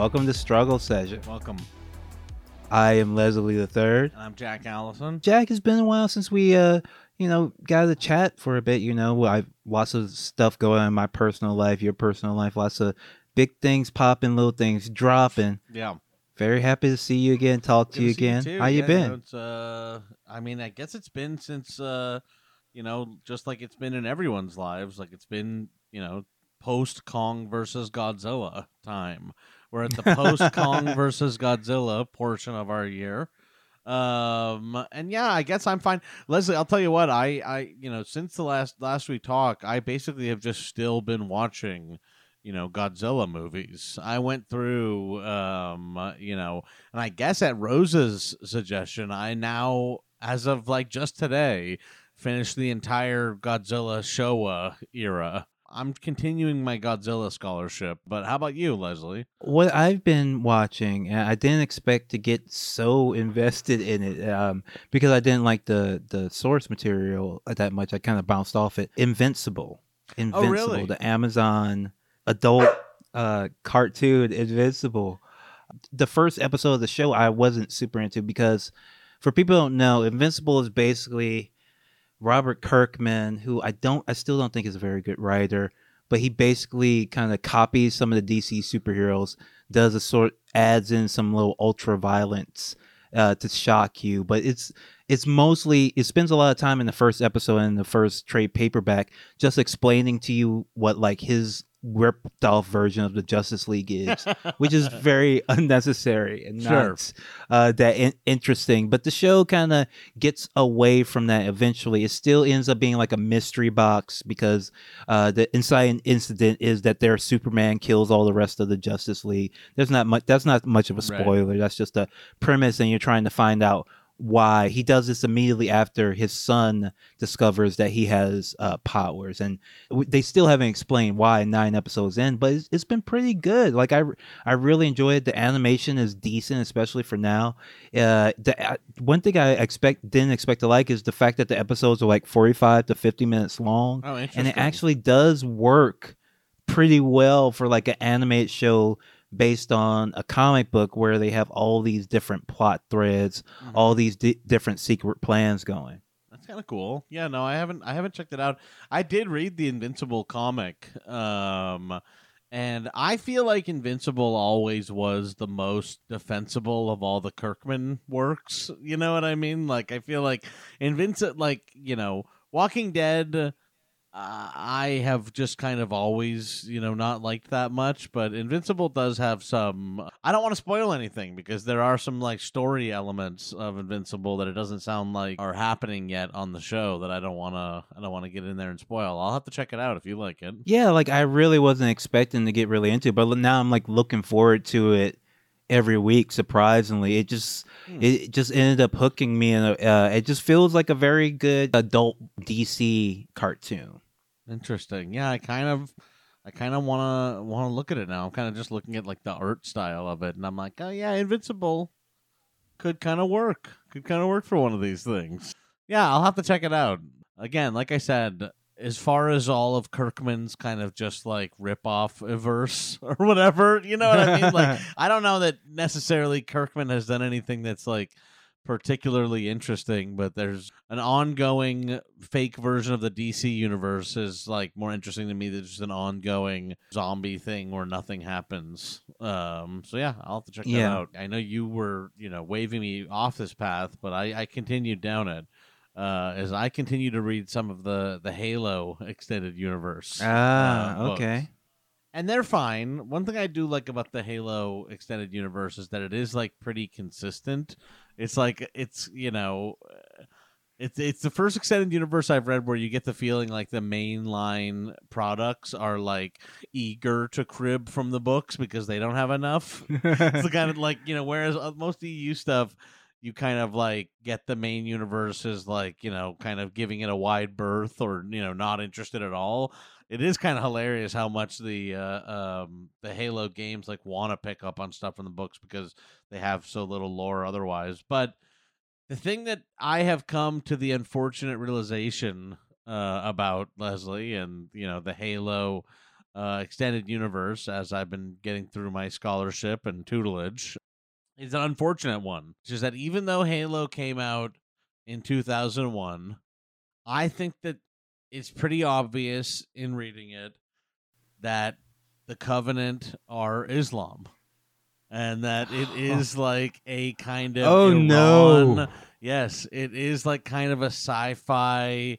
Welcome to Struggle Session. Welcome. I am Leslie the Third. I'm Jack Allison. Jack, it's been a while since we, uh, you know, got to chat for a bit. You know, I've lots of stuff going on in my personal life, your personal life, lots of big things popping, little things dropping. Yeah. Very happy to see you again, talk to you again. too. How you Yeah, been? uh, I mean, I guess it's been since, uh, you know, just like it's been in everyone's lives. Like it's been, you know, post Kong versus Godzilla time. We're at the post Kong versus Godzilla portion of our year. Um, and yeah, I guess I'm fine. Leslie, I'll tell you what, I, I, you know, since the last last we talked, I basically have just still been watching you know Godzilla movies. I went through um you know and I guess at Rose's suggestion I now as of like just today finished the entire Godzilla Showa era. I'm continuing my Godzilla scholarship, but how about you, Leslie? what I've been watching, and I didn't expect to get so invested in it um, because I didn't like the the source material that much. I kind of bounced off it. Invincible, Invincible, really? the Amazon adult uh, cartoon Invincible. The first episode of the show I wasn't super into because, for people who don't know, Invincible is basically Robert Kirkman, who I don't, I still don't think is a very good writer, but he basically kind of copies some of the DC superheroes, does a sort, adds in some little ultra violence uh, to shock you, but it's it's mostly it spends a lot of time in the first episode and the first trade paperback just explaining to you what like his ripped off version of the Justice League is, which is very unnecessary and Sure. not uh, that in- interesting. But the show kind of gets away from that eventually. It still ends up being like a mystery box because uh, the inside incident is that their Superman kills all the rest of the Justice League. There's not much. That's not much of a Right. spoiler. That's just a premise, and you're trying to find out why he does this immediately after his son discovers that he has uh, powers and w- they still haven't explained why nine episodes in but it's, it's been pretty good like i i really enjoy it the animation is decent especially for now uh the uh, one thing i expect didn't expect to like is the fact that the episodes are like 45 to 50 minutes long Oh, interesting. and it actually does work pretty well for like an animated show based on a comic book where they have all these different plot threads Mhm. all these di- different secret plans going That's kind of cool. Yeah, no, I haven't I haven't checked it out. I did read the Invincible comic. Um and I feel like Invincible always was the most defensible of all the Kirkman works. You know what I mean? Like I feel like Invincible like, you know, Walking Dead I have just kind of always, you know, not liked that much, but Invincible does have some. I don't want to spoil anything because there are some like story elements of Invincible that it doesn't sound like are happening yet on the show that I don't want to. I don't want to get in there and spoil. I'll have to check it out if you like it. yeah like i really wasn't expecting to get really into it but now i'm like looking forward to it every week surprisingly it just Hmm. it just ended up hooking me and uh, it just feels like a very good adult dc cartoon Interesting. Yeah, I kind of. I kind of want to want to look at it now. I'm kind of just looking at like the art style of it, and I'm like, oh yeah, Invincible could kind of work. Could kind of work for one of these things. Yeah, I'll have to check it out. Again, like I said, as far as all of Kirkman's kind of just like rip off verse or whatever, you know what I mean? Like, I don't know that necessarily Kirkman has done anything that's like particularly interesting, but there's an ongoing fake version of the DC universe is like more interesting to me than just an ongoing zombie thing where nothing happens. Um, so yeah, I'll have to check that out. I know you were, you know, waving me off this path, but I, I continued down it. Uh, as I continue to read some of the the Halo extended universe. ah uh, okay and they're fine. One thing I do like about the Halo extended universe is that it is like pretty consistent. It's like it's you know, uh, it's it's the first extended universe I've read where you get the feeling like the mainline products are like eager to crib from the books because they don't have enough. it's the kind of like you know, whereas uh, most EU stuff. You kind of like get the main universe is like, you know, kind of giving it a wide berth or, you know, not interested at all it is kind of hilarious how much the uh, um, the Halo games like want to pick up on stuff from the books because they have so little lore otherwise. But the thing that I have come to the unfortunate realization uh, about Leslie and you know the Halo uh, extended universe as I've been getting through my scholarship and tutelage is an unfortunate one. Which is that even though Halo came out in 2001, I think that it's pretty obvious in reading it that the Covenant are Islam. And that it is like a kind of Oh, Iran- no. Yes, it is like kind of a sci-fi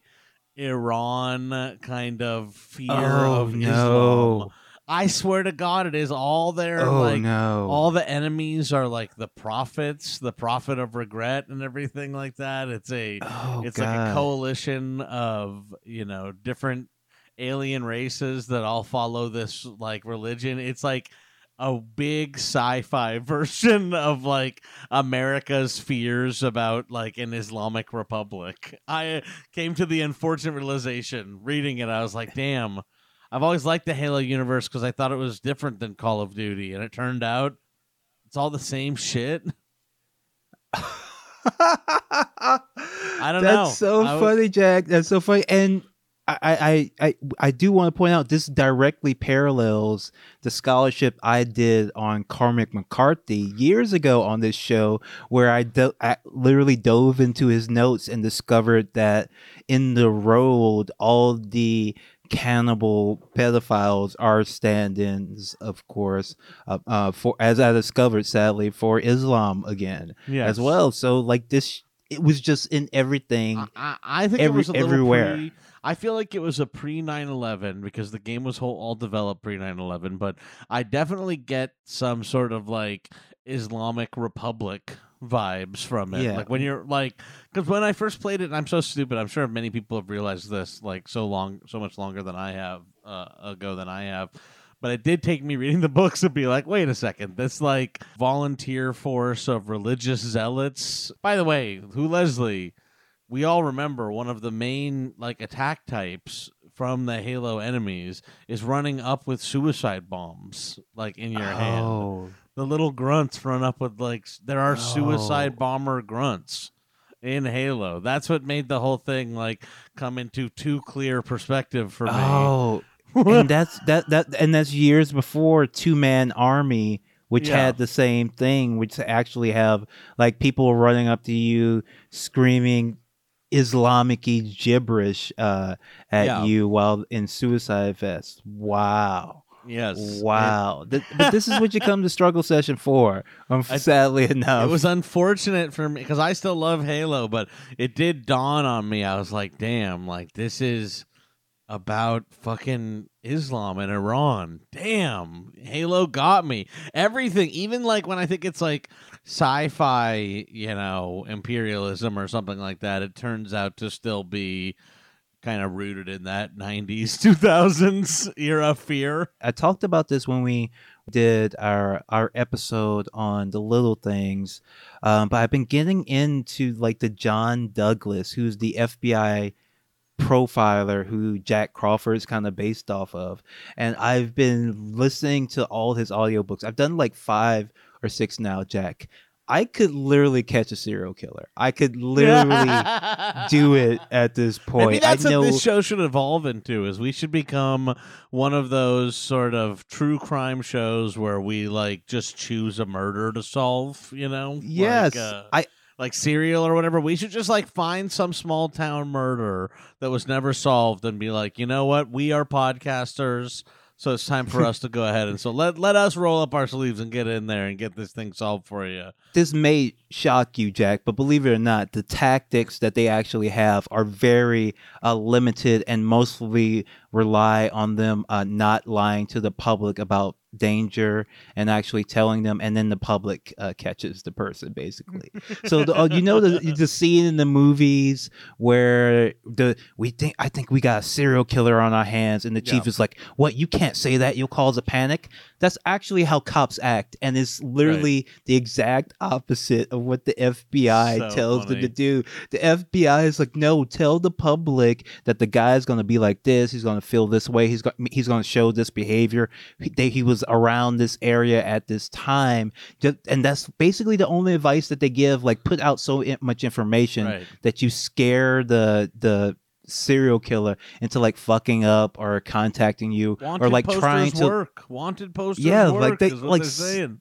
Iran kind of fear Oh of Islam. I swear to God, it is all there. Oh like no! all the enemies are like the prophets, the prophet of regret, and everything like that. It's a oh it's God. like a coalition of you know different alien races that all follow this like religion. It's like a big sci-fi version of like America's fears about like an Islamic republic. I came to the unfortunate realization reading it. I was like, damn. I've always liked the Halo universe because I thought it was different than Call of Duty, and it turned out it's all the same shit. I don't That's know. That's so I was- funny, Jack. That's so funny. And I, I, I, I do want to point out this directly parallels the scholarship I did on Cormac McCarthy years ago on this show, where I, do, I literally dove into his notes and discovered that in the road, all the cannibal pedophiles are stand-ins, of course, uh, uh, for as I discovered, sadly, for Islam again Yes. as well. So like this, it was just in everything. I, I- think it was a everywhere. Pre, I feel like it was a pre 9/11 because the game was whole, all developed pre 9/11, but I definitely get some sort of like Islamic Republic vibes from it. Yeah. Like when you're like, because when I first played it, and I'm so stupid. I'm sure many people have realized this like so long, so much longer than I have uh, ago than I have. But it did take me reading the books to be like, wait a second, this like volunteer force of religious zealots. By the way, who Leslie? we all remember one of the main like attack types from the Halo enemies is running up with suicide bombs like in your hand. The little grunts run up with like there are suicide Oh. bomber grunts in Halo. That's what made the whole thing like come into too clear perspective for me. oh, and that's that that and that's years before Two Man Army, which Yeah. had the same thing, which actually have like people running up to you screaming Islamic gibberish uh, at Yeah. you while in suicide vest. Wow. Yes. Wow. Th- but this is what you come to struggle session for. Um, I- sadly enough. it was unfortunate for me because I still love Halo, but it did dawn on me. I was like, damn, like this is about fucking Islam and Iran. Damn, Halo got me. Everything, even like when I think it's like sci-fi, you know, imperialism or something like that, it turns out to still be kind of rooted in that 90s 2000s era fear. I talked about this when we did our our episode on the little things, um, but I've been getting into like the John Douglas, who's the FBI profiler who Jack Crawford is kind of based off of, and I've been listening to all his audiobooks. I've done like five or six now, Jack. I could literally catch a serial killer. I could literally do it at this point. Maybe that's I know what this show should evolve into. Is we should become one of those sort of true crime shows where we like just choose a murder to solve. You know? yes, Like, uh, I like serial or whatever. We should just like find some small town murder that was never solved and be like, you know what? We are podcasters. So it's time for us to go ahead and so let let us roll up our sleeves and get in there and get this thing solved for you. this may shock you, Jack, but believe it or not, the tactics that they actually have are very uh, limited and mostly rely on them uh, not lying to the public about danger and actually telling them, and then the public uh, catches the person, basically. so the, uh, you know the the scene in the movies where the we think I think we got a serial killer on our hands, and the chief Yeah. is like, "What? You can't say that. You'll cause a panic." That's actually how cops act, and it's literally the exact opposite of what the FBI So tells them to do. The FBI is like, "No, tell the public that the guy's going to be like this. He's going to feel this way. He's going he's going to show this behavior. He, they, he was around this area at this time." Just, and that's basically the only advice that they give. Like, put out so much information Right. that you scare the the serial killer into like fucking up or contacting you Wanted or like trying to work. Wanted posters Yeah, work like they- like saying.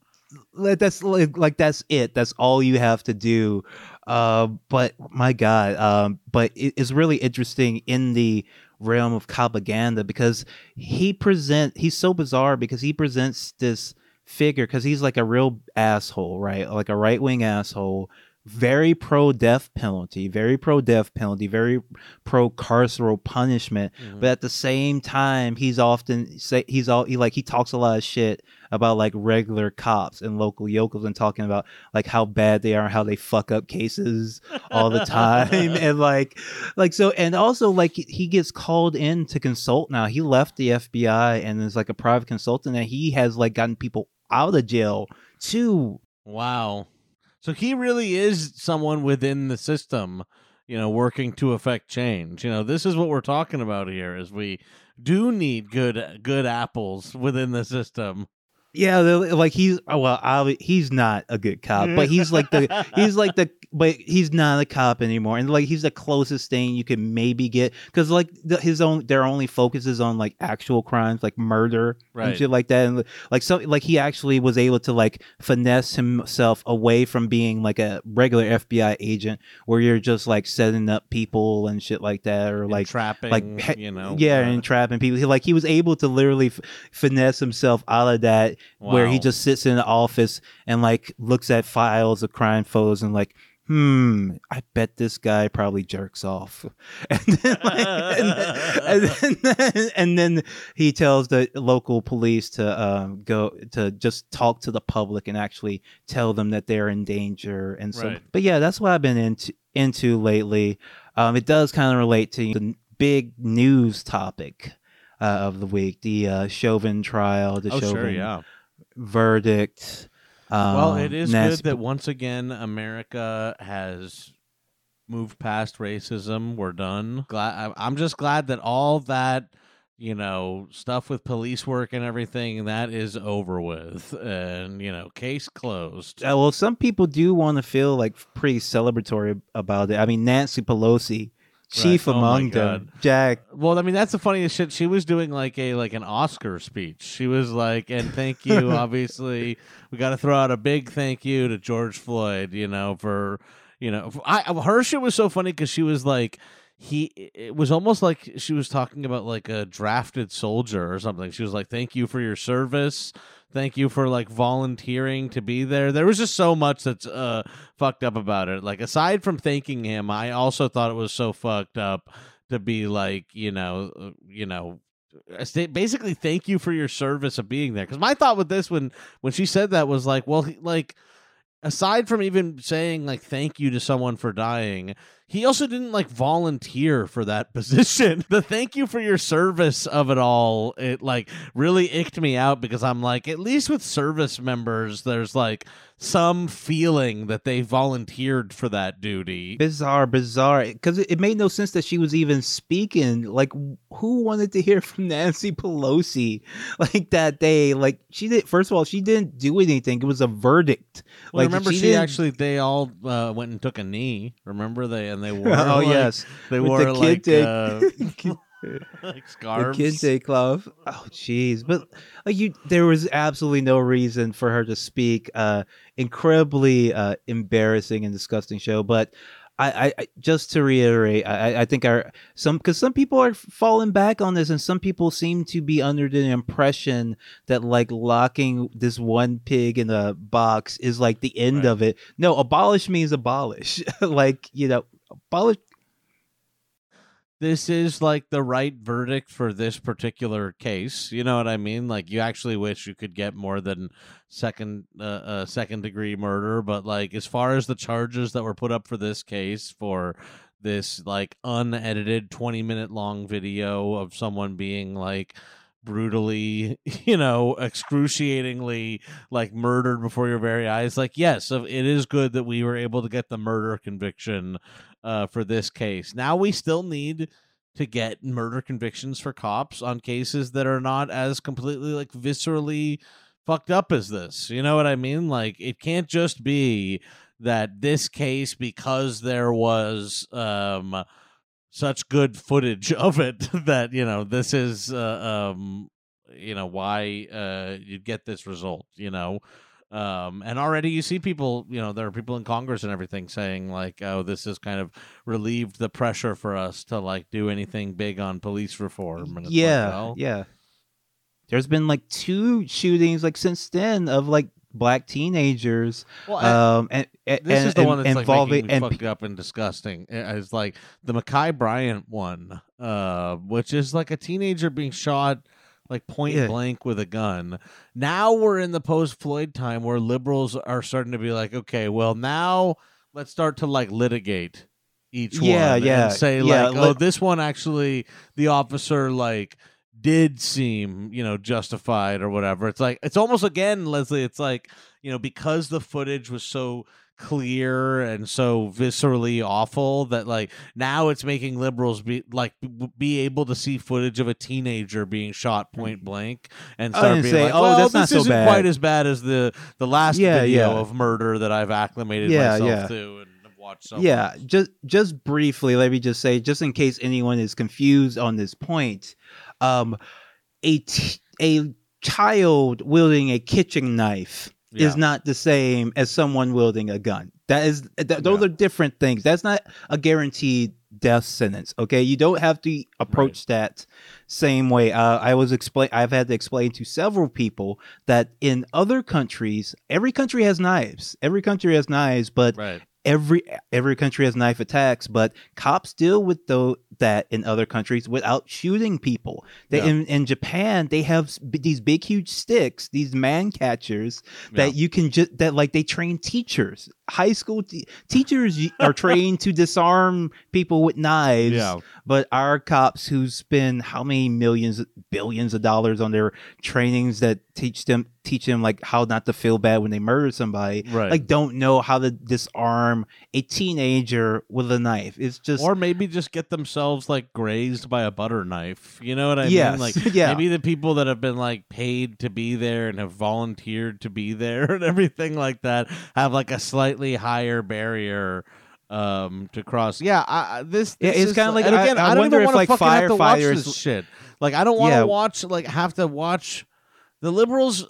that's like, like that's it that's all you have to do uh but my god um but it, it's really interesting in the realm of propaganda because he present he's so bizarre because he presents this figure because he's like a real asshole right? Like a right-wing asshole very pro death penalty very pro death penalty very pro carceral punishment Mhm. but at the same time he's often say he's all he like he talks a lot of shit about like regular cops and local yokels and talking about like how bad they are and how they fuck up cases all the time and like like so and also like he gets called in to consult now he left the fbi and is like a private consultant and he has like gotten people out of jail too Wow. So he really is someone within the system, you know, working to affect change. You know, this is what we're talking about here is we do need good good apples within the system. Yeah, like he's oh, well, he's not a good cop, but he's like the he's like the but he's not a cop anymore, and like he's the closest thing you can maybe get because like the, his own their only focus is on like actual crimes like murder Right. and shit like that, and like so like he actually was able to like finesse himself away from being like a regular FBI agent where you're just like setting up people and shit like that, or like trapping, like you know. yeah, uh, and trapping people. He like he was able to literally f- finesse himself out of that, where he just sits in the office and like looks at files of crime photos and like, hmm, I bet this guy probably jerks off, and then like, and, then, and, then, and then he tells the local police to um, go to just talk to the public and actually tell them that they're in danger and so. Right. But yeah, that's what I've been into into lately. Um, it does kind of relate to the big news topic uh, of the week, the uh, Chauvin trial, the Oh Chauvin sure, yeah. verdict. Um, well, it is good that once again America has moved past racism. We're done. Glad. I'm just glad that all that you know stuff with police work and everything that is over with, and you know, case closed. Uh, well, some people do want to feel like pretty celebratory about it. I mean, Nancy Pelosi, chief Oh my among them, Jack. Well, I mean, that's the funniest shit. She was doing like a like an Oscar speech. She was like, and thank you. obviously, we got to throw out a big thank you to George Floyd. You know, for you know, I her shit was so funny because she was like. He it was almost like she was talking about like a drafted soldier or something. She was like, "Thank you for your service. Thank you for like volunteering to be there." There was just so much that's uh fucked up about it. Like aside from thanking him, I also thought it was so fucked up to be like you know uh, you know uh, basically thank you for your service of being there because my thought with this when when she said that was like well like aside from even saying like thank you to someone for dying he also didn't like volunteer for that position the thank you for your service of it all it like really icked me out because i'm like at least with service members there's like some feeling that they volunteered for that duty Bizarre, bizarre. Because it, made no sense that she was even speaking. Like, who wanted to hear from Nancy Pelosi like that day? Like, she did. First of all, she didn't do anything. It was a verdict. Well, like, remember she, didn't- actually they all uh, went and took a knee. Remember they and they wore oh like, yes, they wore the like kente- uh, like the scarves. kente cloth. Oh, jeez. But like you, there was absolutely no reason for her to speak. Uh, incredibly uh, embarrassing and disgusting show. But I, I, just to reiterate, I, I- I think our some because some people are falling back on this, and some people seem to be under the impression that like locking this one pig in a box is like the end Right. of it. No, abolish means abolish. like you know, abolish. This is like the right verdict for this particular case. You know what I mean? Like you actually wish you could get more than second uh, uh, second degree murder, but like as far as the charges that were put up for this case for this like unedited 20 minute long video of someone being like brutally you know excruciatingly like murdered before your very eyes like yes it is good that we were able to get the murder conviction uh, for this case. Now we still need to get murder convictions for cops on cases that are not as completely like viscerally fucked up as this. You know what i mean? Like it can't just be that this case because there was um such good footage of it that you know this is uh, um you know why uh you'd get this result you know um and already you see people you know there are people in congress and everything saying like oh this has kind of relieved the pressure for us to like do anything big on police reform and it's like, yeah, well, yeah. There's been like two shootings like since then of like black teenagers. well, Um, and, and this is the and- one that's like involving and fucked up and disgusting. It's like the Ma'Khia Bryant one, uh, which is like a teenager being shot like point Yeah. blank with a gun. Now we're in the post Floyd time where liberals are starting to be like, okay, well now let's start to like litigate each Yeah, one yeah, and say yeah, like, oh, this one actually the officer like did seem you know justified or whatever. It's like it's almost again, Leslie. It's like you know because the footage was so clear and so viscerally awful that like now it's making liberals be like be able to see footage of a teenager being shot point blank and I start being say, like, "Oh, well, that's this not so isn't bad." quite as bad as the the last Yeah, video yeah. of murder that I've acclimated Yeah, myself to and have watched. So yeah, just just briefly, let me just say, just in case anyone is confused on this point, um, a t- a child wielding a kitchen knife Yeah. is not the same as someone wielding a gun. That is, th- those Yeah. are different things. That's not a guaranteed death sentence. Okay, you don't have to approach that same way. Uh, I was explain. I've had to explain to several people that in other countries, every country has knives. Every country has knives, but right. every every country has knife attacks, but cops deal with though that in other countries without shooting people. They, Yeah. in in Japan, they have these big huge sticks, these man catchers that you can just that like they train teachers, high school te- teachers are trained to disarm people with knives. Yeah. But our cops who spend how many millions, billions of dollars on their trainings that teach them teach them like how not to feel bad when they murder somebody, Right. like don't know how to disarm a teenager with a knife. It's just or maybe just get themselves like grazed by a butter knife. You know what I Yes, mean? Like yeah. maybe the people that have been like paid to be there and have volunteered to be there and everything like that have like a slightly higher barrier um to cross. Yeah, I, I- this, Yeah, it's is- kinda like- I- again, I I, don't wonder even if, want like, to fucking have to watch firefighters- this shit. Like I don't want to Yeah. watch like have to watch the liberals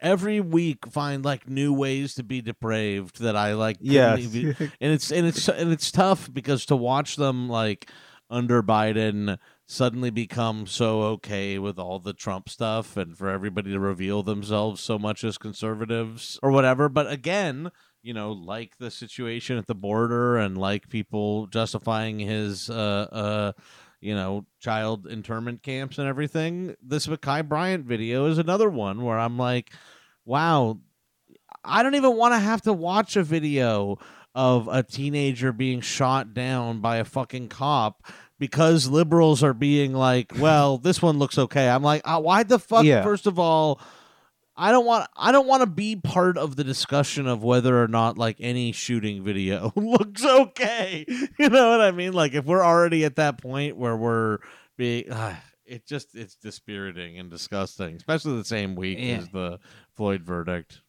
every week find like new ways to be depraved that I like yes. and it's and it's and it's tough because to watch them like under Biden suddenly become so okay with all the Trump stuff and for everybody to reveal themselves so much as conservatives or whatever. But again, you know, like the situation at the border and like people justifying his uh uh you know, child internment camps and everything. This Ma'Khia Bryant video is another one where I'm like, wow, I don't even want to have to watch a video of a teenager being shot down by a fucking cop because liberals are being like, well, this one looks okay. I'm like, uh, why the fuck? Yeah. First of all, I don't want I don't want to be part of the discussion of whether or not like any shooting video looks okay. You know what I mean? Like if we're already at that point where we're being ah, it just it's dispiriting and disgusting, especially the same week Yeah. as the Floyd verdict.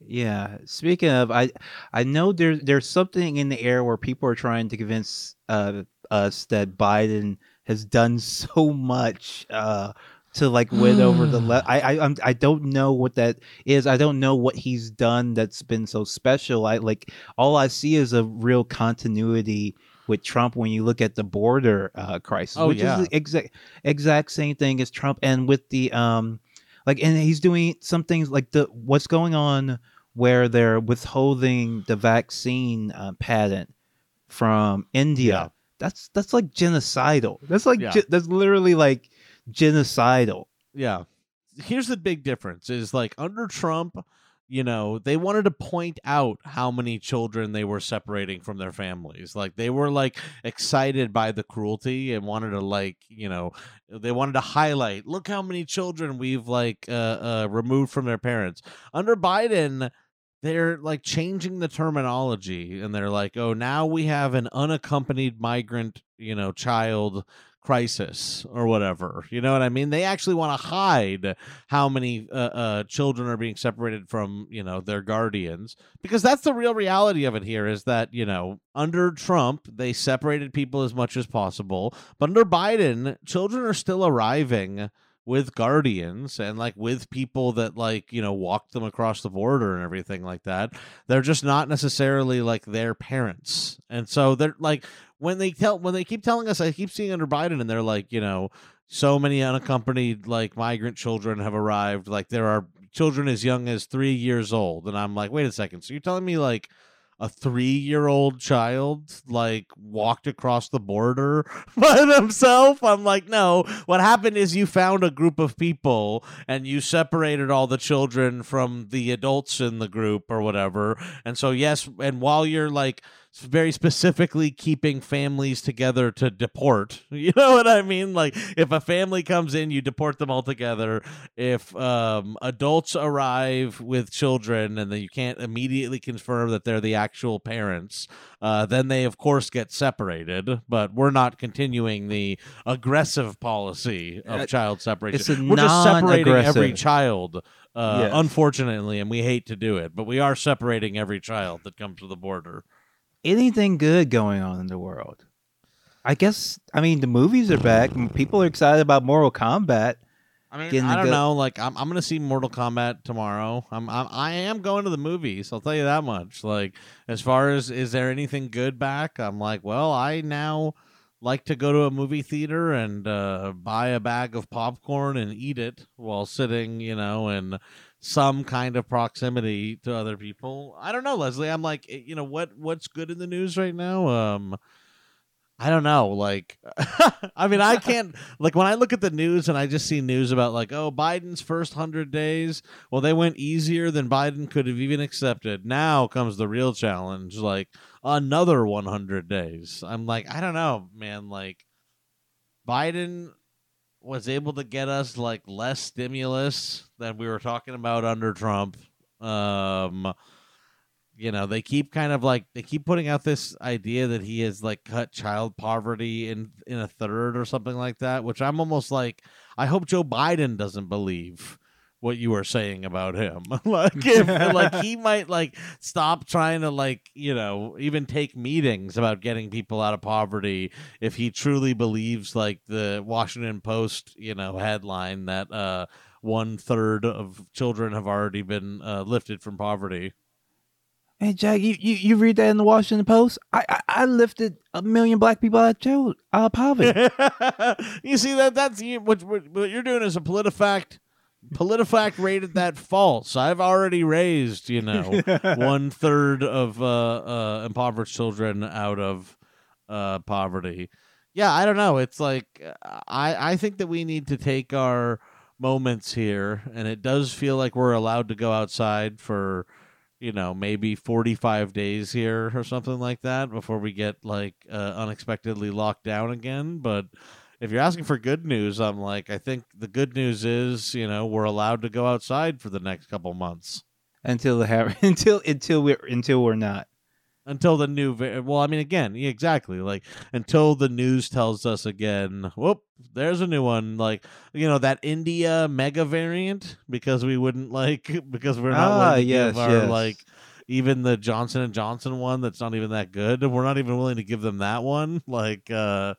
Yeah. Speaking of, I I know there's there's something in the air where people are trying to convince uh, us that Biden has done so much uh, to like win over the left. I I I'm, I don't know what that is. I don't know what he's done that's been so special. I like all I see is a real continuity with Trump when you look at the border uh, crisis, Oh, which yeah. is the exact exact same thing as Trump, and with the um like and he's doing some things like the what's going on where they're withholding the vaccine uh, patent from India. Yeah. That's that's like genocidal. That's like Yeah. ge- that's literally like genocidal. Yeah. Here's the big difference is like under Trump, you know, they wanted to point out how many children they were separating from their families. Like they were like excited by the cruelty and wanted to like, you know, they wanted to highlight, look how many children we've like uh, uh removed from their parents. Under Biden, they're like changing the terminology and they're like, oh, now we have an unaccompanied migrant, you know, child crisis or whatever. You know what I mean? They actually want to hide how many uh, uh, children are being separated from, you know, their guardians because that's the real reality of it here is that, you know, under Trump, they separated people as much as possible, but under Biden, children are still arriving with guardians and like with people that like you know walk them across the border and everything like that they're just not necessarily like their parents and so they're like when they tell when they keep telling us i keep seeing under biden and they're like you know so many unaccompanied like migrant children have arrived like there are children as young as three years old and i'm like wait a second so you're telling me like a three year old child like walked across the border by themselves. I'm like, no. What happened is you found a group of people and you separated all the children from the adults in the group or whatever. And so, yes, and while you're like, very specifically keeping families together to deport. You know what I mean? Like if a family comes in, you deport them all together. If um, adults arrive with children and then you can't immediately confirm that they're the actual parents, uh, then they of course get separated. But we're not continuing the aggressive policy of child separation. we're just separating every child. Uh, Yes. Unfortunately, and we hate to do it, but we are separating every child that comes to the border. Anything good going on in the world? I guess. I mean, the movies are back. and People are excited about Mortal Kombat. I mean, I don't go- know. Like, I'm, I'm gonna see Mortal Kombat tomorrow. I'm, I'm I am going to the movies. I'll tell you that much. Like, as far as is there anything good back? I'm like, well, I now like to go to a movie theater and uh, buy a bag of popcorn and eat it while sitting, you know, in some kind of proximity to other people. I don't know, Leslie. I'm like, eh, you know, what what's good in the news right now? Um, I don't know. Like, I mean, I can't. Like, when I look at the news and I just see news about, like, oh, Biden's first 100 days, well, they went easier than Biden could have even accepted. Now comes the real challenge, like, another 100 days. I'm like, I don't know, man. Like, Biden was able to get us, like, less stimulus than we were talking about under Trump. Um, you know they keep kind of like they keep putting out this idea that he has like cut child poverty in in a third or something like that which i'm almost like i hope joe biden doesn't believe what you are saying about him. Like if like he might like stop trying to like you know even take meetings about getting people out of poverty if he truly believes like the washington post you know headline that uh one third of children have already been uh, lifted from poverty Hey Jack, you, you, you read that in the Washington Post? I, I I lifted a million black people out of jail, out of poverty. you see that that's you, what, what you're doing is a PolitiFact. PolitiFact rated that false. I've already raised, you know, one third of uh, uh, impoverished children out of uh, poverty. Yeah, I don't know. It's like I I think that we need to take our moments here, and it does feel like we're allowed to go outside for you know maybe 45 days here or something like that before we get like uh, unexpectedly locked down again but if you're asking for good news i'm like i think the good news is you know we're allowed to go outside for the next couple months until the until until we're until we're not. Until the new well i mean again yeah, exactly like until the news tells us again whoop there's a new one like you know that india mega variant because we wouldn't like because we're not Ah, willing to yes, give our yes. like even the johnson and johnson one that's not even that good we're not even willing to give them that one like uh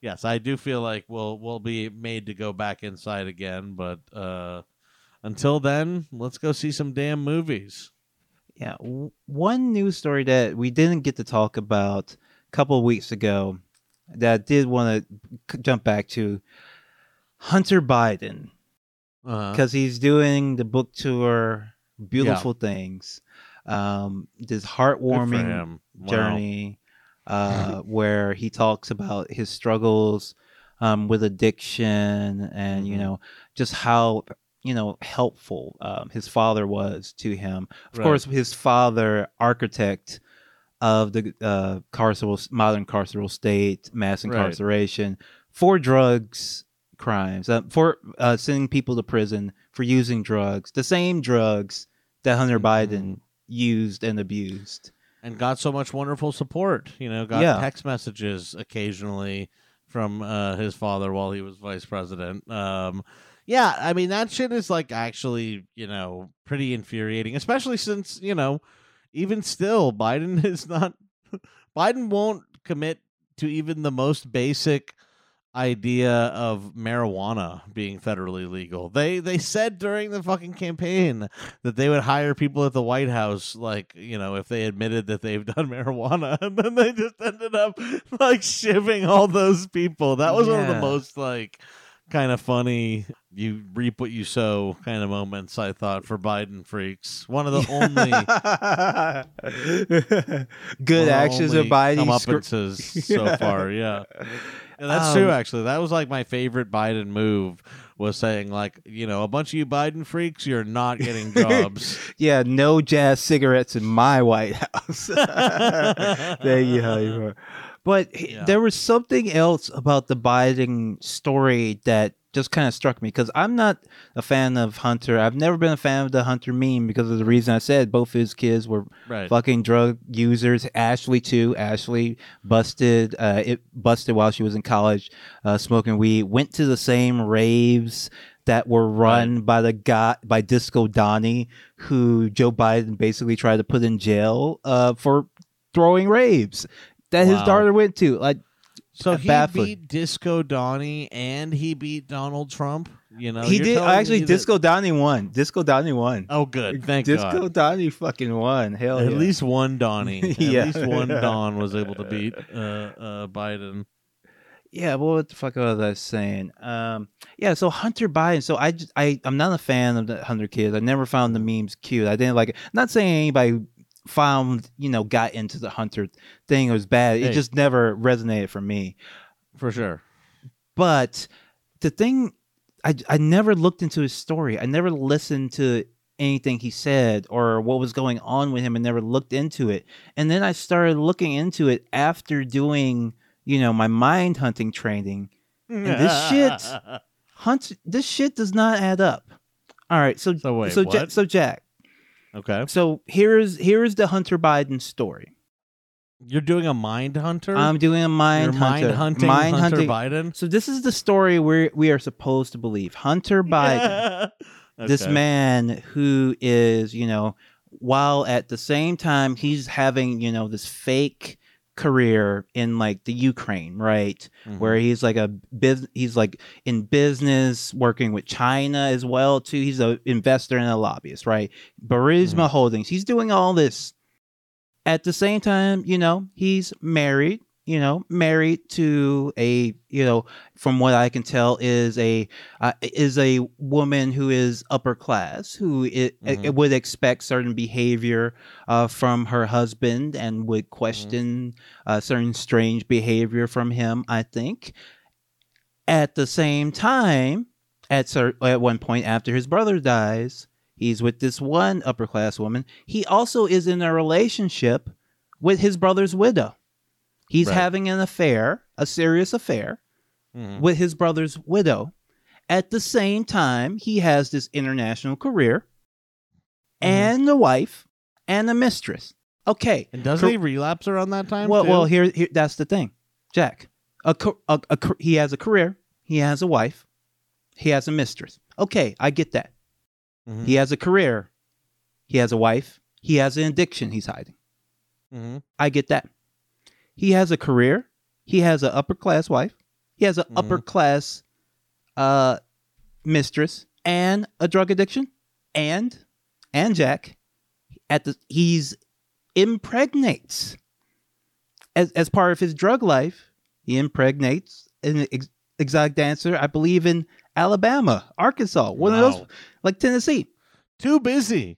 yes i do feel like we'll we'll be made to go back inside again but uh until then let's go see some damn movies Yeah, w- one news story that we didn't get to talk about a couple of weeks ago that I did want to jump back to Hunter Biden. Because he's doing the book tour, beautiful things, um, this heartwarming journey uh, where he talks about his struggles um, with addiction and you Mhm. know just how you know helpful um, his father was to him. Of Right. course, his father, architect of the uh, carceral modern carceral state, mass Right. incarceration for drugs crimes, uh, for uh, sending people to prison for using drugs, the same drugs that Hunter Mhm. Biden used and abused. and got so much wonderful support. You know, got Yeah. text messages occasionally from uh, his father while he was vice president. Um, yeah, I mean that shit is like actually you know pretty infuriating, especially since you know even still Biden is not Biden won't commit to even the most basic idea of marijuana being federally legal. They they said during the fucking campaign that they would hire people at the White House like, you know, if they admitted that they've done marijuana and then they just ended up like shivving all those people. That was one of the most like kind of funny you reap what you sow kind of moments I thought for Biden freaks. One of the only good of actions only Biden. scr- so far, yeah. Yeah, that's Um, true. Actually, that was like my favorite Biden move was saying like, you know, a bunch of you Biden freaks, you're not getting jobs. yeah, no jazz cigarettes in my White House. there you go. But Yeah. there was something else about the Biden story that just kind of struck me because I'm not a fan of Hunter. I've never been a fan of the Hunter meme because of the reason I said both his kids were right. fucking drug users. Ashley too. Ashley busted. Uh, it busted while she was in college, uh, smoking weed. Went to the same raves that were run by the guy by Disco Donnie, who Joe Biden basically tried to put in jail uh, for throwing raves that his daughter went to. Like, So he baffling. beat Disco Donnie and he beat Donald Trump. You know, he did. Actually, me that- Disco Donnie won. Disco Donnie won. Oh, good. Thank Disco God. Donnie fucking won. Hell At yeah. least one Donnie. At least one Don was able to beat uh, uh, Biden. Yeah, well, what the fuck was I saying? Um, yeah, so Hunter Biden. So I, just, I, I'm not a fan of the Hunter kids. I never found the memes cute. I didn't like it. Not saying anybody found, you know, got into the Hunter thing. It was bad. It Hey. just never resonated for me. For sure. But the thing, I, I never looked into his story. I never listened to anything he said or what was going on with him and never looked into it. And then I started looking into it after doing, you know, my mind hunting training. And this shit- Hunt, this shit does not add up. All right, so So wait, so Ja- what? so Jack, Okay. so here's here's the Hunter Biden story. You're doing a mind hunter? I'm doing a mind You're mind hunter, hunting mind Hunter hunting. Biden? So this is the story we we are supposed to believe. Hunter Biden, this Okay. man who is, you know, while at the same time he's having, you know, this fake career in like the Ukraine, right? Mhm. Where he's like a biz he's like in business working with China as well too. He's a investor and a lobbyist, right? Burisma Mhm. Holdings. He's doing all this. At the same time, you know, he's married, you know, married to a, you know, from what I can tell is a uh, is a woman who is upper class who it, Mhm. would expect certain behavior uh, from her husband and would question uh, certain strange behavior from him. I think. At the same time, at cer- at one point after his brother dies, he's with this one upper class woman. He also is in a relationship with his brother's widow. He's Right. having an affair, a serious affair Mhm. with his brother's widow. At the same time, he has this international career Mhm. and a wife and a mistress. Okay. And doesn't Cor- he relapse around that time? Well, too? well, here, here, that's the thing, Jack. A, a, a, he has a career. He has a wife. He has a mistress. Okay, I get that. Mhm. He has a career. He has a wife. He has an addiction he's hiding. Mhm. I get that. He has a career. He has an upper class wife. He has an Mhm. upper class uh, mistress and a drug addiction. And and Jack at the he's impregnates as as part of his drug life. He impregnates an ex- exotic dancer, I believe in Alabama, Arkansas, one of those like Tennessee. Too busy.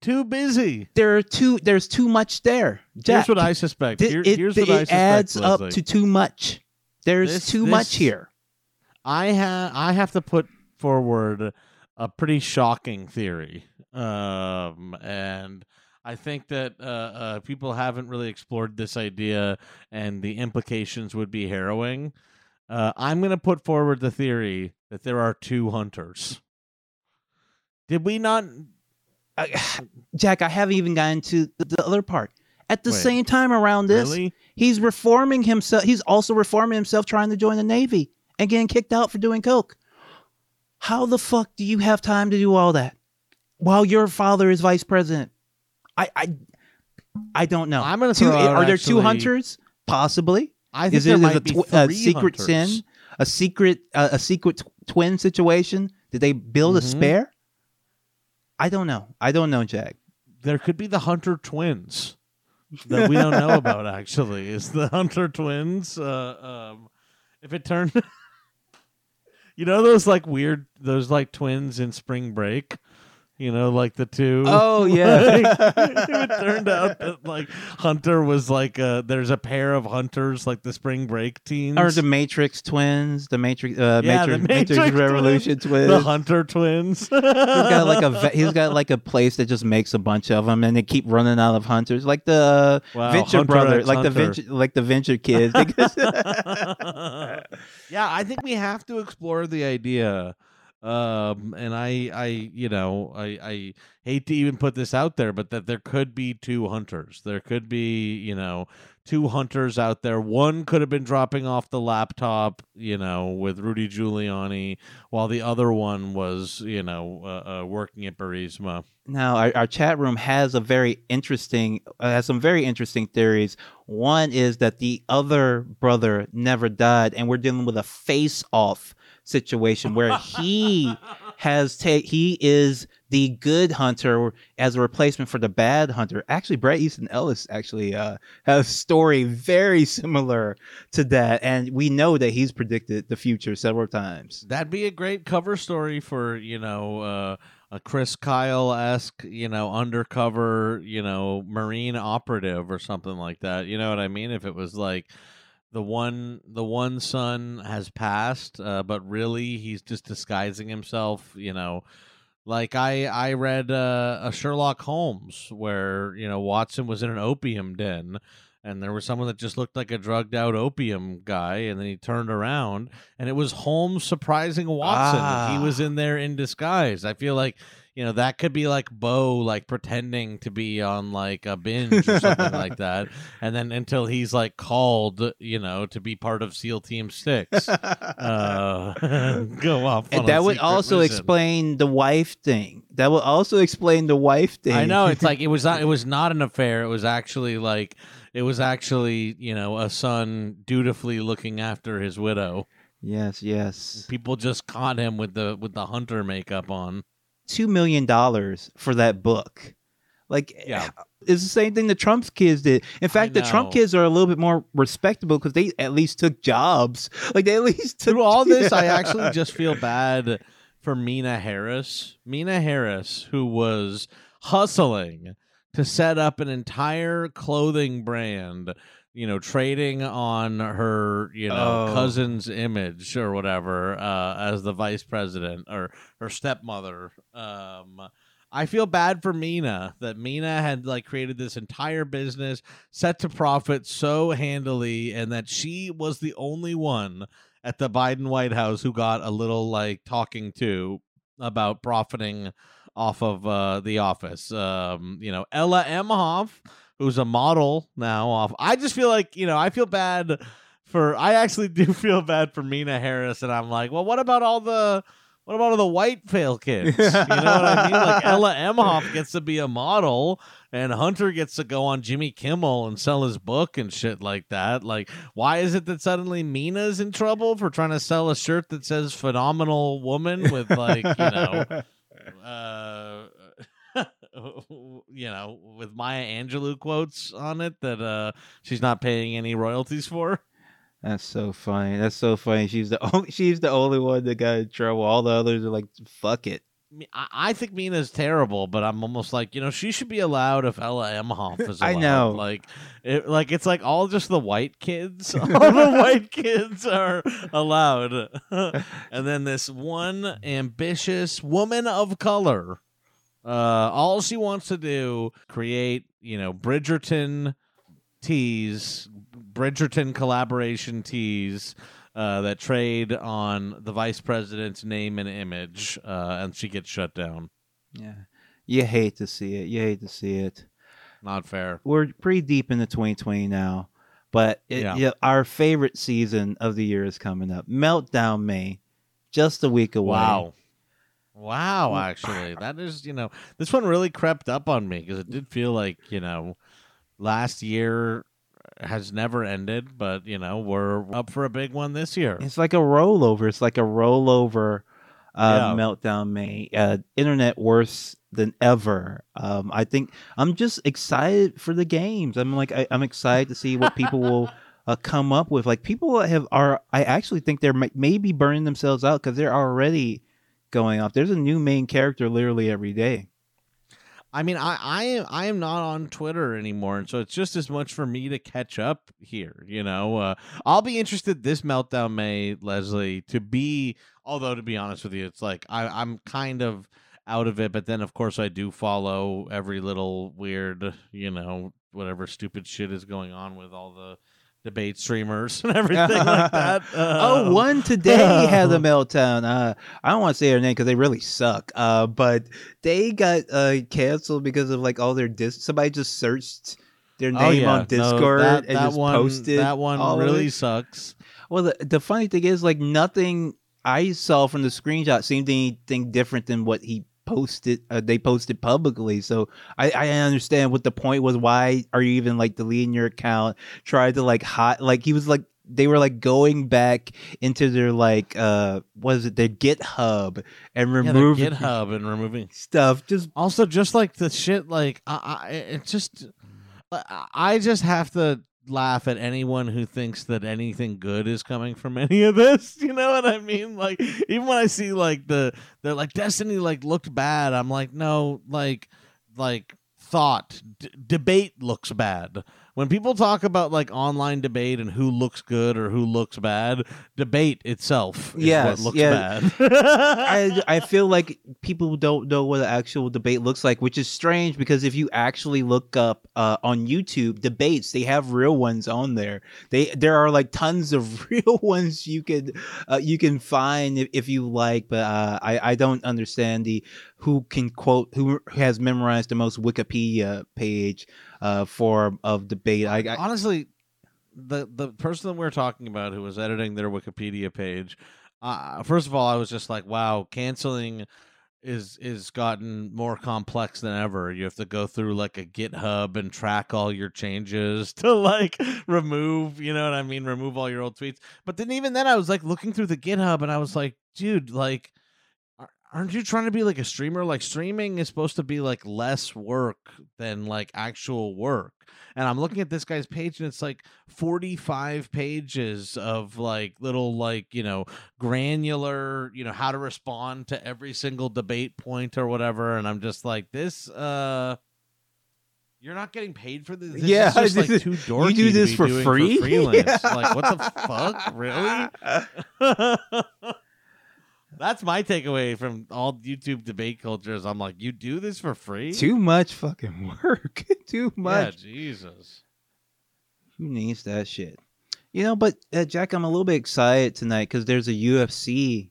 Too busy. There are too. There's too much there. Jack, here's what I suspect. Here- it, here's it what I suspect. adds up to too much. There's This- too this- much here. I have I have to put forward a pretty shocking theory, um, and I think that uh, uh, people haven't really explored this idea, and the implications would be harrowing. Uh, I'm going to put forward the theory that there are two hunters. Did we not? I, Jack, I haven't even gotten to the, the other part. At the Wait. same time around this, really? he's reforming himself. He's also reforming himself, trying to join the Navy and getting kicked out for doing coke. How the fuck do you have time to do all that while your father is vice president? I I, I don't know. I'm gonna Two- throw out are there two hunters? Possibly. I think Is there it is might a, be tw- a secret hunters. sin? A secret uh, a secret tw- twin situation? Did they build a Mhm. spare? I don't know. I don't know, Jack. There could be the Hunter twins that we don't know about. Actually, is the Hunter twins? Uh, um, if it turned, you know those like weird, those like twins in Spring Break. You know, like the two. Oh, yeah. Like, it turned out that like Hunter was like uh there's a pair of hunters like the Spring Break teens. Or the Matrix twins, the Matrix, uh, Yeah, the Matrix, Matrix. Revolution twins. the Hunter twins. he's got like a he's got like a place that just makes a bunch of them, and they keep running out of hunters, like the Wow, Venture Hunter brother, X like the venture, like the Venture kids. yeah, I think we have to explore the idea. Um, and I, I, you know, I, I hate to even put this out there, but that there could be two hunters. There could be, you know, two hunters out there. One could have been dropping off the laptop, you know, with Rudy Giuliani, while the other one was, you know, uh, uh, working at Burisma. now, our, our chat room has a very interesting, uh, has some very interesting theories. One is that the other brother never died, and we're dealing with a face-off situation where he has take he is the good hunter as a replacement for the bad hunter. Actually, Bret Easton Ellis actually uh, has a story very similar to that, and we know that he's predicted the future several times. That'd be a great cover story for you know uh, a Chris Kyle esque you know undercover you know Marine operative or something like that. You know what I mean? If it was like the one the one son has passed, uh, but really he's just disguising himself. You know. Like I, I read uh, a Sherlock Holmes where you know Watson was in an opium den, and there was someone that just looked like a drugged out opium guy, and then he turned around, and it was Holmes surprising Watson. Ah. He was in there in disguise. I feel like you know that could be like Beau like pretending to be on like a binge or something like that, and then until he's like called, you know, to be part of SEAL Team Six. Uh, go off. on and a that would also mission. explain the wife thing. That would also explain the wife thing. I know it's like it was not it was not an affair. It was actually like it was actually you know a son dutifully looking after his widow. yes, yes. People just caught him with the with the hunter makeup on. Two million dollars for that book. Like, Yeah. Eh, it's the same thing the Trump's kids did. In fact, the Trump kids are a little bit more respectable because they at least took jobs. Like they at least took Through all this, I actually just feel bad for Meena Harris. Meena Harris, who was hustling to set up an entire clothing brand, you know, trading on her, you know, Oh. cousin's image or whatever uh, as the vice president or her stepmother. Um, I feel bad for Meena that Meena had like created this entire business set to profit so handily, and that she was the only one at the Biden White House who got a little like talking to about profiting off of uh, the office. Um, you know, Ella Emhoff, who's a model now off. I just feel like you know, I feel bad for. I actually do feel bad for Meena Harris, and I'm like, well, what about all the what about all the white fail kids? You know what I mean? Like Ella Emhoff gets to be a model, and Hunter gets to go on Jimmy Kimmel and sell his book and shit like that. Like, why is it that suddenly Meena's in trouble for trying to sell a shirt that says "phenomenal woman" with like you know, uh, you know, with Maya Angelou quotes on it that uh she's not paying any royalties for? That's so funny. That's so funny. She's the only she's the only one that got in trouble. All the others are like, fuck it. I I think Meena's terrible, but I'm almost like you know she should be allowed if Ella Emhoff is allowed. I know. like it, like it's like all just the white kids. all the white kids are allowed, and then this one ambitious woman of color. Uh, all she wants to do create you know Bridgerton teas, Bridgerton collaboration teas uh, that trade on the vice president's name and image, uh, and she gets shut down. Yeah. You hate to see it. You hate to see it. Not fair. We're pretty deep into 2020 now, but it, Yeah. yeah, our favorite season of the year is coming up. Meltdown May, just a week away. Wow. Wow, actually. That is, you know, this one really crept up on me because it did feel like, you know, last year has never ended, but, you know, we're up for a big one this year. It's like a rollover. It's like a rollover uh, Yeah. meltdown May. Uh, internet worse than ever. Um, I think I'm just excited for the games. I'm like I, I'm excited to see what people will uh, come up with. Like people have are I actually think they're may- maybe burning themselves out because they're already going off. There's a new main character literally every day. I mean, I, I am I am not on Twitter anymore, and so it's just as much for me to catch up here. You know, uh, I'll be interested this meltdown May Leslie to be. Although to be honest with you, it's like I, I'm kind of out of it, but then of course I do follow every little weird, you know, whatever stupid shit is going on with all the debate streamers and everything like that. Oh, Uh, one today had a meltdown. Uh, I don't want to say her name because they really suck. Uh, but they got uh canceled because of like all their dis. Somebody just searched their name Oh yeah, on No, Discord that, and that just one, posted. That one really sucks. Well, the, the funny thing is, like nothing I saw from the screenshot seemed anything different than what he posted. Uh, they posted publicly, so I, I understand what the point was. Why are you even like deleting your account? Tried to like hot, like he was like they were like going back into their like uh what is it their GitHub and Yeah, removing GitHub and removing stuff. Just Also, just like the shit, like I, I it just, I I just have to laugh at anyone who thinks that anything good is coming from any of this. You know what I mean? Like even when I see like the they're like Destiny like looked bad, I'm like no, like like thought d- debate looks bad. When people talk about like online debate and who looks good or who looks bad, debate itself is Yes, what looks yeah. bad. I I feel like people don't know what the actual debate looks like, which is strange because if you actually look up uh, on YouTube debates, they have real ones on there. They there are like tons of real ones you could uh, you can find if, if you like, but uh, I I don't understand the who can quote who has memorized the most Wikipedia page uh, for of debate. I, I honestly the the person that we're talking about who was editing their wikipedia page uh, first of all i was just like wow canceling is is gotten more complex than ever you have to go through like a github and track all your changes to like remove you know what i mean remove all your old tweets but then even then i was like looking through the github and i was like dude like aren't you trying to be like a streamer like streaming is supposed to be like less work than like actual work and I'm looking at this guy's page and it's like 45 pages of like little like, you know, granular, you know, how to respond to every single debate point or whatever and I'm just like this uh you're not getting paid for this. This Yeah, just like this is- dorky. you do this for free? freelance. Yeah. Like what the fuck, really? That's my takeaway from all YouTube debate cultures. I'm like, you do this for free? too much fucking work. too much. Yeah, much. Jesus. Who needs that shit? You know, but uh, Jack, I'm a little bit excited tonight because there's a UFC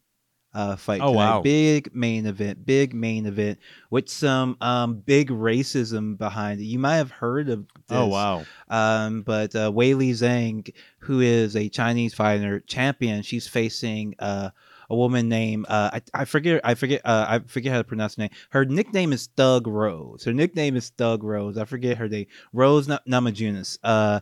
uh, fight. Oh, tonight. wow. Big main event, big main event with some um, big racism behind it. You might have heard of this. Oh wow. Um, but uh, Weili Zhang, who is a Chinese fighter champion, she's facing uh, a woman named uh, I, I forget I forget uh, I forget how to pronounce her name. Her nickname is Thug Rose. Her nickname is Thug Rose. I forget her name. Rose Na- Namajunas. Uh,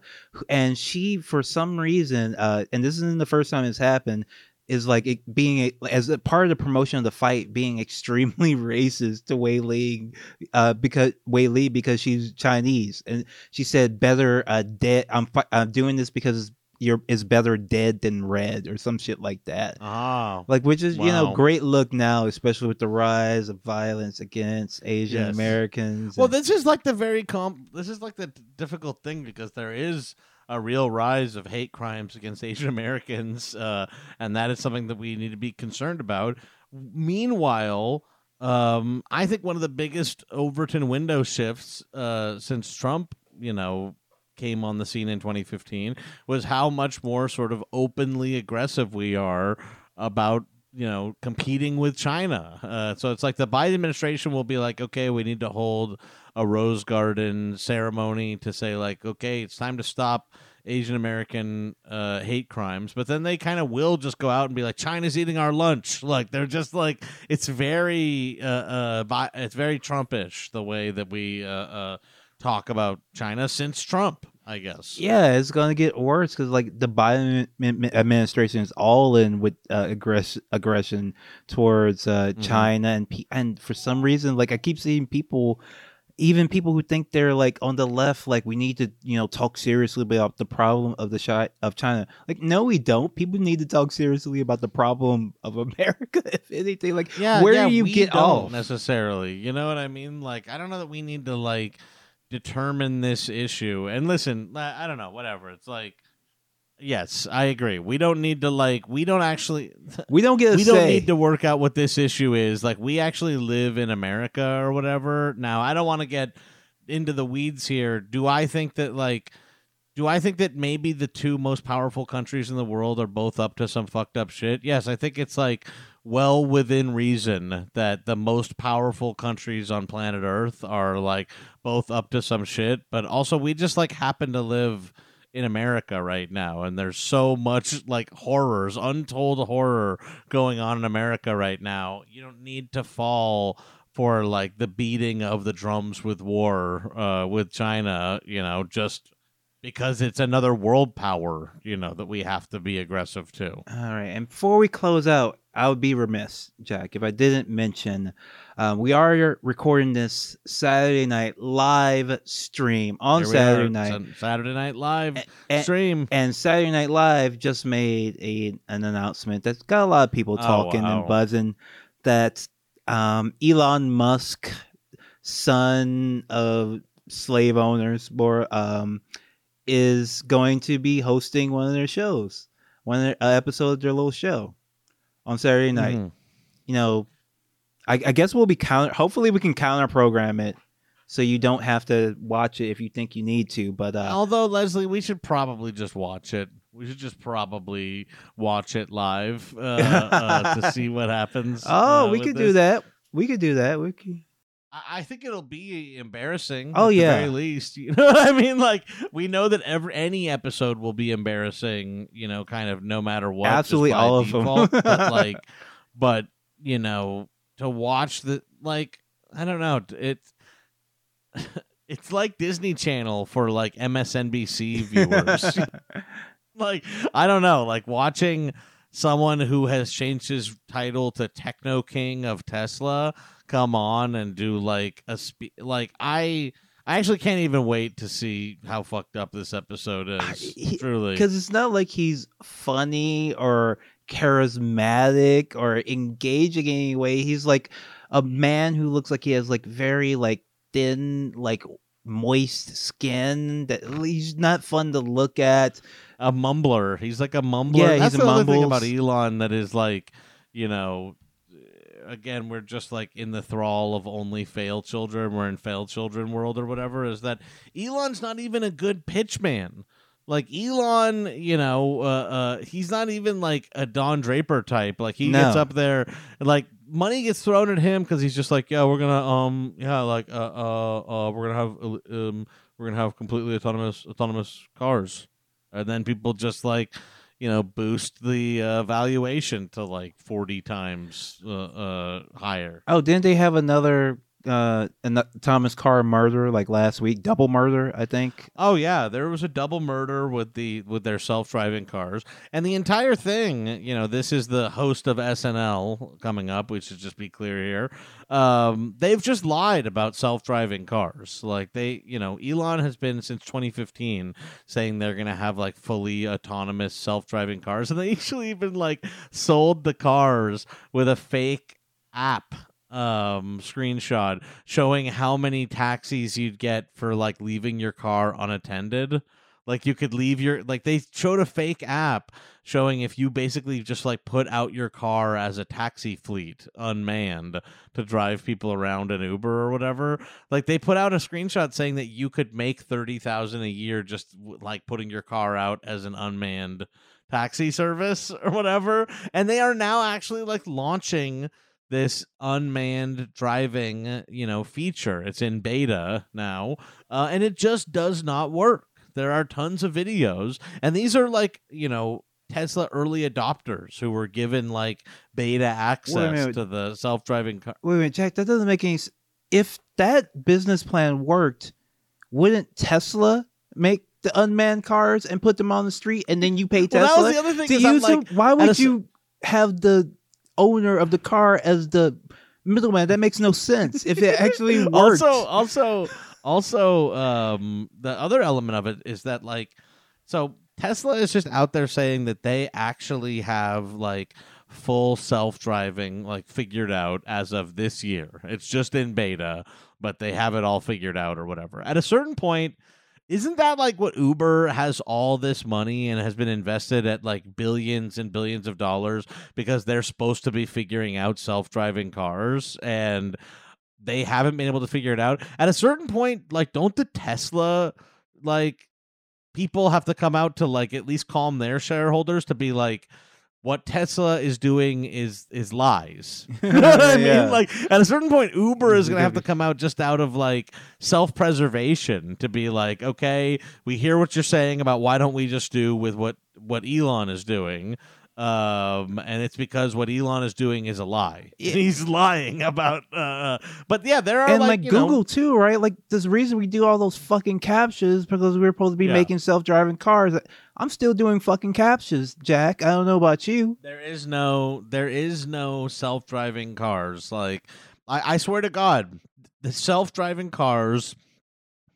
and she for some reason, uh, and this isn't the first time it's happened. Is like it being a, as a part of the promotion of the fight, being extremely racist to Weili, uh, because Weili because she's Chinese, and she said better uh dead i'm fi- i'm doing this because you're is better dead than red or some shit like that Oh. like which is you know great look now especially with the rise of violence against asian Yes. americans Well, and- this is like the very comp. This is like the difficult thing because there is a real rise of hate crimes against Asian Americans, uh, and that is something that we need to be concerned about. Meanwhile, um, I think one of the biggest Overton window shifts uh, since Trump, you know, came on the scene in 2015 was how much more sort of openly aggressive we are about you know, competing with China. Uh, so it's like the Biden administration will be like, okay, we need to hold a rose garden ceremony to say like, okay, it's time to stop Asian American uh, hate crimes. But then they kind of will just go out and be like, China's eating our lunch. Like they're just like, it's very, uh, uh, bi- it's very Trumpish the way that we uh, uh, talk about China since Trump. I guess. Yeah, it's gonna get worse because like the Biden administration is all in with uh, aggress- aggression towards uh, Mhm. China and pe- and for some reason, like I keep seeing people, even people who think they're like on the left, like we need to you know talk seriously about the problem of the chi- of China. Like no, we don't. People need to talk seriously about the problem of America. If anything, like yeah, where yeah, do you get off? necessarily? You know what I mean? Like, I don't know that we need to like determine this issue. And listen, I don't know, whatever. It's like, yes, I agree. We don't need to like. We don't actually. We don't get a we say. don't need to work out what this issue is. Like, we actually live in America or whatever. Now, I don't want to get into the weeds here. Do I think that like? Do I think that maybe the two most powerful countries in the world are both up to some fucked up shit? Yes, I think it's like well within reason that the most powerful countries on planet Earth are like both up to some shit, but also we just like happen to live in America right now and there's so much like horrors, untold horror going on in America right now. You don't need to fall for like the beating of the drums with war uh with China, you know, just because it's another world power, you know, that we have to be aggressive to. All right, and before we close out, I would be remiss, Jack, if I didn't mention um, we are recording this Saturday night live stream on Saturday are, night, Saturday Night Live and, stream. and Saturday Night Live just made a an announcement that's got a lot of people Oh, talking wow. and buzzing that um, Elon Musk, son of slave owners, or um, is going to be hosting one of their shows, one of their uh, episode of their little show on Saturday night. Mhm. You know, I, I guess we'll be counter. Hopefully, we can counter program it so you don't have to watch it if you think you need to. But uh, Although Leslie, we should probably just watch it. We should just probably watch it live uh, uh, to see what happens. oh, uh, we could do that. We could do that. We could. I think it'll be embarrassing. Oh, at the yeah. very least. You know what I mean? Like we know that every any episode will be embarrassing. You know, kind of no matter what. Absolutely all of default, but like, but you know, to watch the like, I don't know. It's it's like Disney Channel for like MSNBC viewers. like I don't know, like watching someone who has changed his title to Techno King of Tesla come on and do like a spe- like I I actually can't even wait to see how fucked up this episode is. he- truly. because it's not like he's funny or charismatic or engaging in any way. He's like a man who looks like he has like very like thin, like moist skin. That he's not fun to look at. a mumbler. He's like a mumbler. Yeah, That's he's a the other thing about. Elon that is like, you know, again, we're just like in the thrall of only failed children. We're in failed children world or whatever. Is that Elon's not even a good pitch man. Like Elon, you know, uh, uh, he's not even like a Don Draper type. Like he No. gets up there, like money gets thrown at him because he's just like, yeah, we're gonna, um, yeah, like, uh, uh, uh we're gonna have, uh, um, we're gonna have completely autonomous autonomous cars and then people just like you know boost the uh, valuation to like 40 times uh, uh, higher. Oh, didn't they have another uh an- Thomas Carr murder like last week? Double murder, I think. oh yeah. There was a double murder with the with their self-driving cars. And the entire thing you know this is the host of snl coming up we should just be clear here. Um they've just lied about self-driving cars. Like they you know elon has been since 2015 saying they're gonna have like fully autonomous self-driving cars. And they actually even like sold the cars with a fake app um screenshot showing how many taxis you'd get for like leaving your car unattended like you could leave your like they showed a fake app showing if you basically just like put out your car as a taxi fleet unmanned to drive people around an Uber or whatever. Like they put out a screenshot saying that you could make 30,000 a year just like putting your car out as an unmanned taxi service or whatever. And they are now actually like launching this unmanned driving, you know, feature. It's in beta now, uh, and it just does not work. There are tons of videos, and these are like, you know, Tesla early adopters who were given like beta access minute. to the self-driving car. Wait a minute, Jack. That doesn't make any. s- If that business plan worked, wouldn't Tesla make the unmanned cars and put them on the street, and then you pay Well, Tesla that was the other thing. to is use like, them? Why a would cer- you have the owner of the car as the middleman? That makes no sense. If it actually worked, also also also um the other element of it is that like so tesla is just out there saying that they actually have like full self-driving like figured out as of this year it's just in beta but they have it all figured out or whatever at a certain point isn't that like what uber has all this money and has been invested at like billions and billions of dollars because they're supposed to be figuring out self-driving cars and they haven't been able to figure it out. At a certain point, like, don't the Tesla like people have to come out to like at least calm their shareholders to be like what Tesla is doing is is lies. you know what I Yeah. mean? Like at a certain point, Uber is gonna have to come out just out of like self preservation to be like, okay, we hear what you're saying about why don't we just do with what what Elon is doing. Um, and it's because what Elon is doing is a lie. He's lying about. Uh, but yeah, there are and like, like, you know- Google too, right? Like the reason we do all those fucking captchas because we're supposed to be Yeah. making self-driving cars. I'm still doing fucking captchas, Jack. I don't know about you. There is no there is no self driving cars. Like I, I swear to God, the self driving cars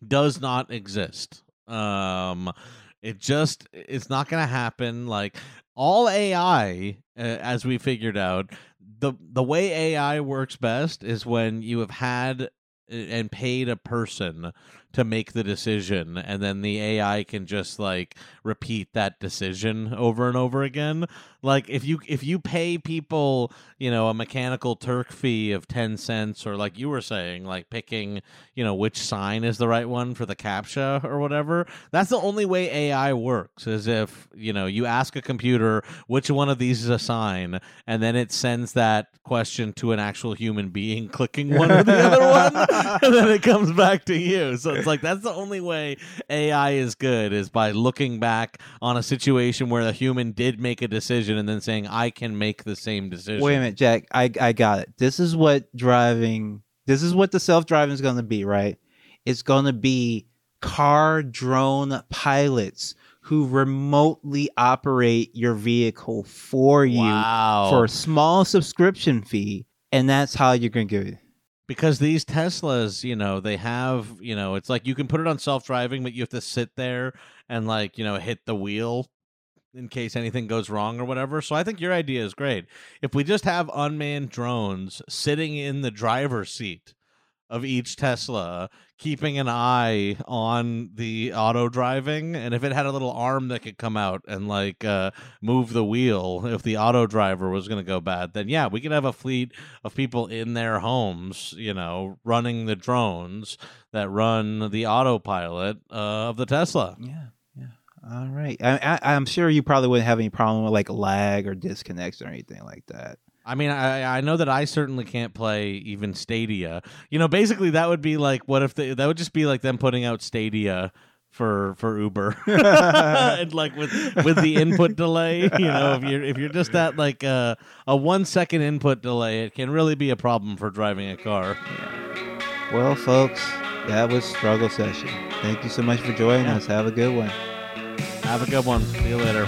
does not exist. Um it just it's not gonna happen. Like all AI, uh, as we figured out, the the way AI works best is when you have had uh, and paid a person to make the decision and then the AI can just like repeat that decision over and over again. Like if you if you pay people you know a mechanical turk fee of 10 cents or like you were saying like picking you know which sign is the right one for the captcha or whatever that's the only way AI works is if you know you ask a computer which one of these is a sign and then it sends that question to an actual human being clicking one or the other one and then it comes back to you. So it's like that's the only way AI is good is by looking back on a situation where a human did make a decision and then saying I can make the same decision. Wait a minute, Jack. I I got it. This is what driving. This is what the self-driving is going to be, right? It's going to be car drone pilots who remotely operate your vehicle for you Wow. for a small subscription fee, and that's how you're going to get it. Because these Teslas, you know, they have, you know, it's like you can put it on self-driving but you have to sit there and like, you know, hit the wheel in case anything goes wrong or whatever. So I think your idea is great. If we just have unmanned drones sitting in the driver's seat of each Tesla, keeping an eye on the auto driving, and if it had a little arm that could come out and like uh, move the wheel, if the auto driver was going to go bad, then yeah, we could have a fleet of people in their homes, you know, running the drones that run the autopilot uh, of the Tesla. Yeah, yeah. All right. I, I, I'm sure you probably wouldn't have any problem with like lag or disconnects or anything like that. I mean, I I know that I certainly can't play even Stadia. You know, basically that would be like what if they, that would just be like them putting out Stadia for for Uber, and like with with the input delay. You know, if you're if you're just at like a a one second input delay, it can really be a problem for driving a car. Well, folks, that was struggle session. Thank you so much for joining Yeah. us. Have a good one. Have a good one. See you later.